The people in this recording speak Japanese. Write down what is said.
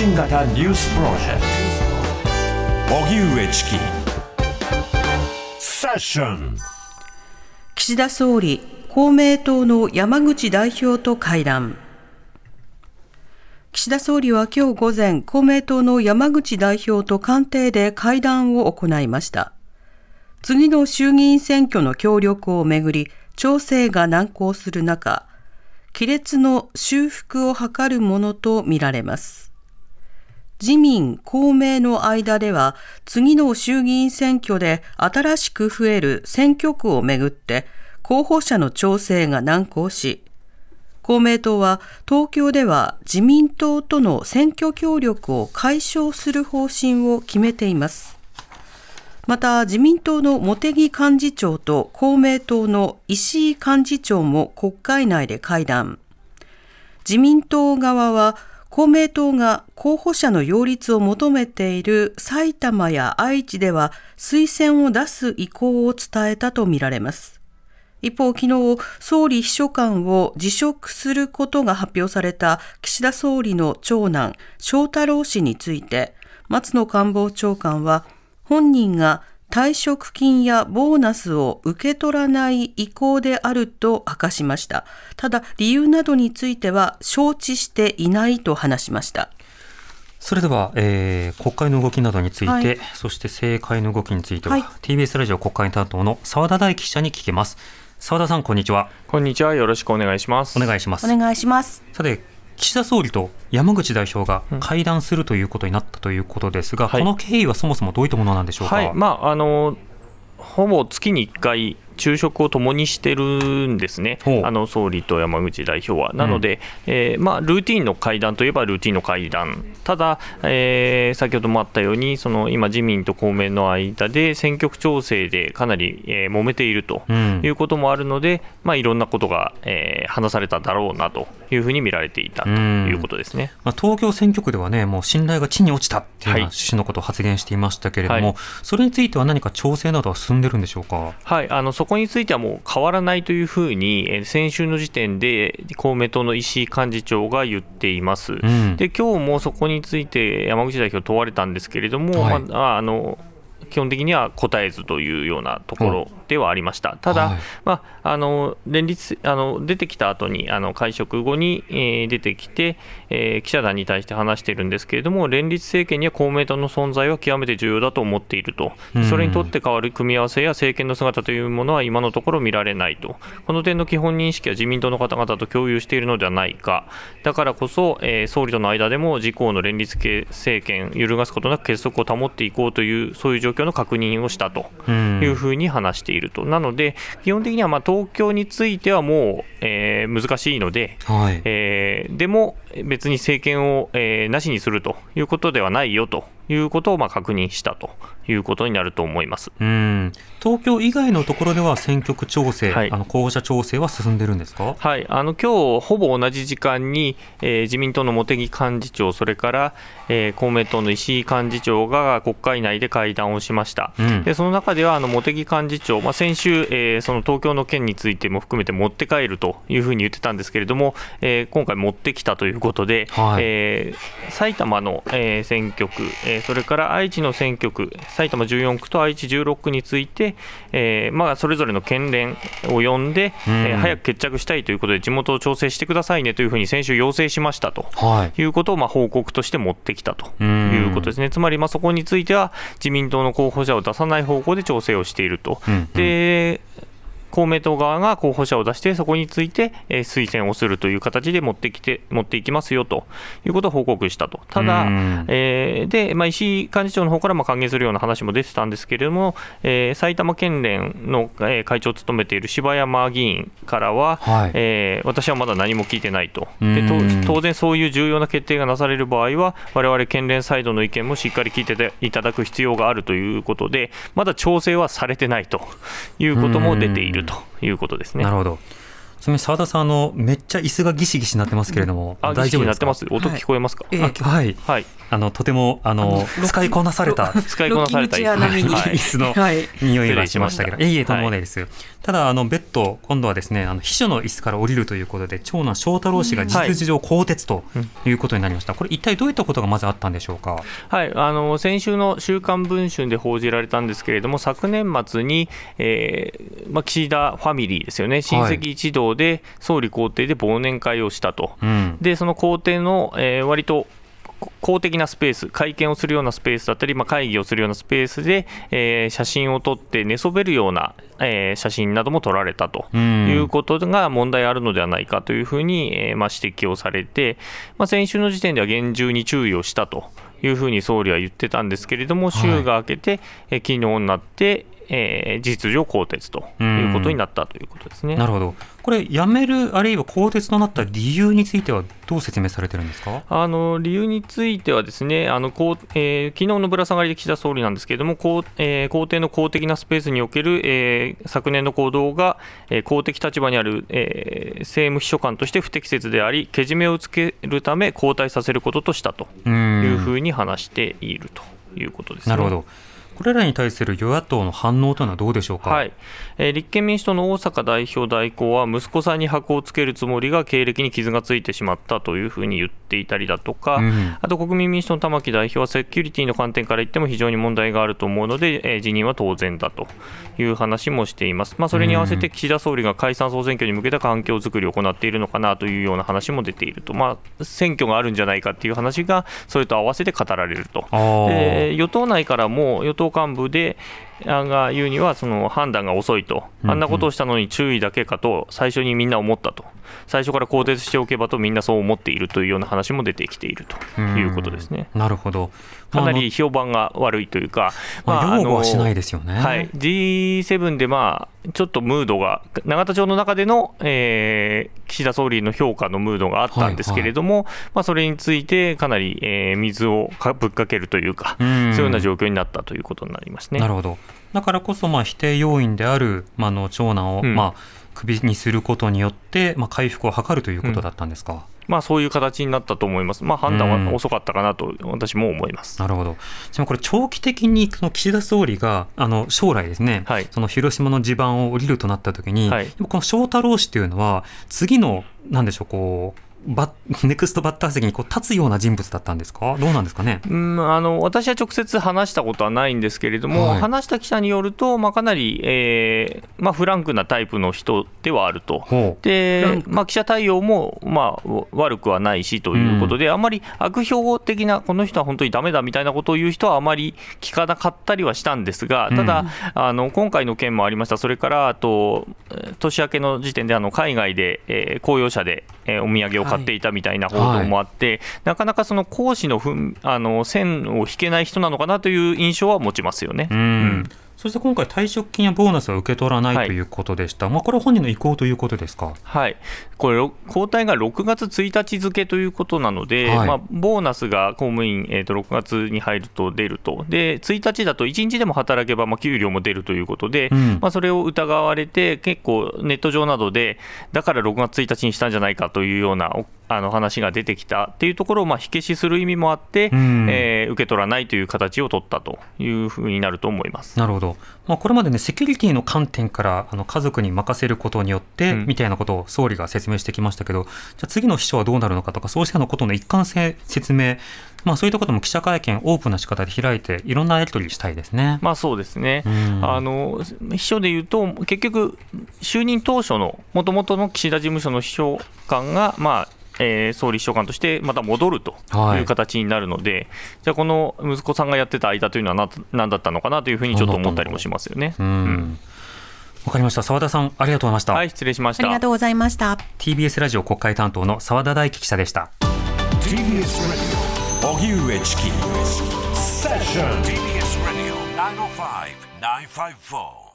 信型ニュースプロジェクト荻上チキセッション岸田総理、公明党の山口代表と会談。岸田総理は今日午前、公明党の山口代表と官邸で会談を行いました。次の衆議院選挙の協力をめぐり、調整が難航する中、亀裂の修復を図るものとみられます。自民、公明の間では、次の衆議院選挙で新しく増える選挙区をめぐって、候補者の調整が難航し、公明党は東京では自民党との選挙協力を解消する方針を決めています。また自民党の茂木幹事長と公明党の石井幹事長も国会内で会談。自民党側は公明党が候補者の擁立を求めている埼玉や愛知では推薦を出す意向を伝えたとみられます。一方、昨日、総理秘書官を辞職することが発表された岸田総理の長男、翔太郎氏について、松野官房長官は、本人が退職金やボーナスを受け取らない意向であると明かしました。ただ、理由などについては承知していないと話しました。それでは、えー、国会の動きなどについて、はい、そして政界の動きについては、はい、TBS ラジオ国会担当の澤田大記者に聞けます。澤田さん、こんにちは。こんにちは。よろしくお願いします。お願いします。お願いします。さて、岸田総理と山口代表が会談するということになったということですが、うんはい、この経緯はそもそもどういったものなんでしょうか？はい、まああのほぼ月に1回昼食を共にしてるんですね、あの総理と山口代表は。なので、うん、えー、まあ、ルーティンの会談といえばルーティンの会談、ただ、えー、先ほどもあったように、その今、自民と公明の間で選挙区調整でかなり、えー、揉めているということもあるので、うん、まあ、いろんなことが、えー、話されただろうなというふうに見られていたということですね、まあ、東京選挙区ではね、もう信頼が地に落ちたっていうような趣旨のことを発言していましたけれども、はい、それについては何か調整などは進んでるんでしょうか？はい、あのそこについてはもう変わらないというふうに、先週の時点で公明党の石井幹事長が言っています。うん、で今日もそこについて山口代表問われたんですけれども、はい、まあ、あの基本的には答えずというようなところではありました。ただ、はい、まあ、あの連立あの出てきた後にあの会食後に、えー、出てきて、えー、記者団に対して話しているんですけれども、連立政権には公明党の存在は極めて重要だと思っていると、それにとって変わる組み合わせや政権の姿というものは今のところ見られないと、この点の基本認識は自民党の方々と共有しているのではないか、だからこそ、えー、総理との間でも自公の連立政権、揺るがすことなく結束を保っていこうという、そういう状況の確認をしたというふうに話していると。なので、基本的にはま東京についてはもう、えー、難しいので、はい、えー、でも別に政権を、えー、なしにするということではないよということをま確認したということになると思います。うん。東京以外のところでは選挙区調整、はい、あの候補者調整は進んでるんですか、はい、あの今日ほぼ同じ時間に、えー、自民党の茂木幹事長、それから、えー、公明党の石井幹事長が国会内で会談をしました、うん、でその中ではあの茂木幹事長、まあ、先週、えー、その東京の件についても含めて持って帰るというふうに言ってたんですけれども、えー、今回、持ってきたということで、はい、えー、埼玉の、えー、選挙区、えー、それから愛知の選挙区、埼玉14区と愛知16区について、えーまあ、それぞれの県連を呼んで、うん、えー、早く決着したいということで、地元を調整してくださいねというふうに先週要請しましたと、はい、いうことをまあ報告として持ってきたと。いうことですね、つまりまあそこについては、自民党の候補者を出さない方向で調整をしていると。うん。うん、で公明党側が候補者を出して、そこについて、えー、推薦をするという形で持ってきて、持っていきますよということを報告したと。ただ、えー、で、まあ、石井幹事長の方からも歓迎するような話も出てたんですけれども、えー、埼玉県連の、えー、会長を務めている柴山議員からは、はい、えー、私はまだ何も聞いてないとで当然そういう重要な決定がなされる場合は、われわれ県連サイドの意見もしっかり聞いていただく必要があるということで、まだ調整はされてないということも出ている。るということですね。なるほど。ちなみに澤田さんあの、めっちゃ椅子がぎしぎしなってますけれども、あ大丈夫になってます、音聞こえますか、はい、はい、はいあのとてもあの使いこなされた使いこなされた。椅子の匂い。がしましたけど、はい、いえいえとんでもないです。ただあの別途今度はですねあの秘書の椅子から降りるということで長男翔太郎氏が事実上更迭ということになりました。これ一体どういったことがまずあったんでしょうか？はい。あの先週の週刊文春で報じられたんですけれども昨年末に、えーまあ、岸田ファミリーですよね。親戚一同で総理公邸で忘年会をしたと。はいでその公邸の、えー、割と公的なスペース、会見をするようなスペースだったり、まあ、会議をするようなスペースで、えー、写真を撮って寝そべるような、えー、写真なども撮られたということが問題あるのではないかというふうに、えー、まあ、指摘をされて、まあ、先週の時点では厳重に注意をしたというふうに総理は言ってたんですけれども、週が明けて、え昨日になって、えー、事実上更迭ということになったということですね。なるほど。これ、辞める、あるいは更迭となった理由については、どう説明されてるんですか？あの理由については、ですねあのこう、えー、昨日のぶら下がりで岸田総理なんですけれども、公えー、公邸の公的なスペースにおける、えー、昨年の行動が、えー、公的立場にある、えー、政務秘書官として不適切であり、けじめをつけるため、交代させることとしたというふうに話しているということです、ね、なるほど。これらに対する与野党の反応というのはどうでしょうか、はい。えー、立憲民主党の大阪代表代行は、息子さんに箱をつけるつもりが経歴に傷がついてしまったというふうに言っていたりだとか、うん、あと国民民主党の玉木代表は、セキュリティの観点から言っても非常に問題があると思うので、えー、辞任は当然だという話もしています、まあ、それに合わせて岸田総理が解散・総選挙に向けた環境づくりを行っているのかなというような話も出ていると、まあ、選挙があるんじゃないかという話が、それと合わせて語られると。で与党内からも与党幹部でが言うには、その判断が遅いと、あんなことをしたのに注意だけかと、最初にみんな思ったと、最初から更迭しておけばと、みんなそう思っているというような話も出てきているということですね。なるほど。かなり評判が悪いというか、まあ、擁護はしないですよね。はい、G7 で、まあ、ちょっとムードが、永田町の中での、えー、岸田総理の評価のムードがあったんですけれども、はいはい、まあ、それについてかなり、えー、水をぶっかけるというか、そういうような状況になったということになりますね。なるほど。だからこそ、まあ、否定要因である、まあ、の長男を、うん、まあ、クビにすることによって、まあ、回復を図るということだったんですか？うん。まあ、そういう形になったと思います、まあ、判断は遅かったかなと、私も思います、なるほど、でもこれ、長期的にその岸田総理があの将来ですね、はい、その広島の地盤を降りるとなったときに、はい、この翔太郎氏というのは、次の、なんでしょう、こう、バネクストバッター席にこう立つような人物だったんですか、どうなんですかね？うんあの私は直接話したことはないんですけれども、はい、話した記者によると、まあ、かなり、えーまあ、フランクなタイプの人ではあると、でまあ、記者対応も、まあ、悪くはないしということで、うん、あまり悪評的な、この人は本当にだめだみたいなことを言う人はあまり聞かなかったりはしたんですが、ただ、うん、あの今回の件もありました、それからあと年明けの時点であの海外で、えー、公用車で、えー、お土産を買っていたみたいな報道もあって、はい、なかなかその講師のふんあの線を引けない人なのかなという印象は持ちますよね。うん、うんそして今回、退職金やボーナスは受け取らない、はい、とい。うことでした、まあ、これは本人の意向ということですか？はい、これ、交代が6月1日付ということなので、はい、まあ、ボーナスが公務員、えー、と6月に入ると出ると、で1日だと1日でも働けば、まあ、給料も出るということで、うん、まあ、それを疑われて、結構ネット上などで、だから6月1日にしたんじゃないかというようなあの話が出てきたっていうところをまあ火消しする意味もあって、うん、えー、受け取らないという形を取ったというふうになると思います。なるほど、まあ、これまでね、セキュリティの観点からあの家族に任せることによって、みたいなことを総理が説明してきましたけど、じゃあ次の秘書はどうなるのかとか、そうしたのことの一貫性、説明、まあ、そういったことも記者会見、オープンな仕方で開いて、いろんなやり取りしたいですね。まあ、そうですね、あの秘書でいうと、結局、就任当初のもともとの岸田事務所の秘書官が、まあ、えー、総理秘書官としてまた戻るという形になるので、はい、じゃあ、この息子さんがやってた間というのは何だったのかなというふうにちょっと思ったりもしますよね。わ、うん、かりました。澤田さん、ありがとうございました。はい、失礼しました。ありがとうございました。TBS ラジオ国会担当の澤田大樹記者でした。TBS ラジオ荻上チキセッション TBS ラジオ905-954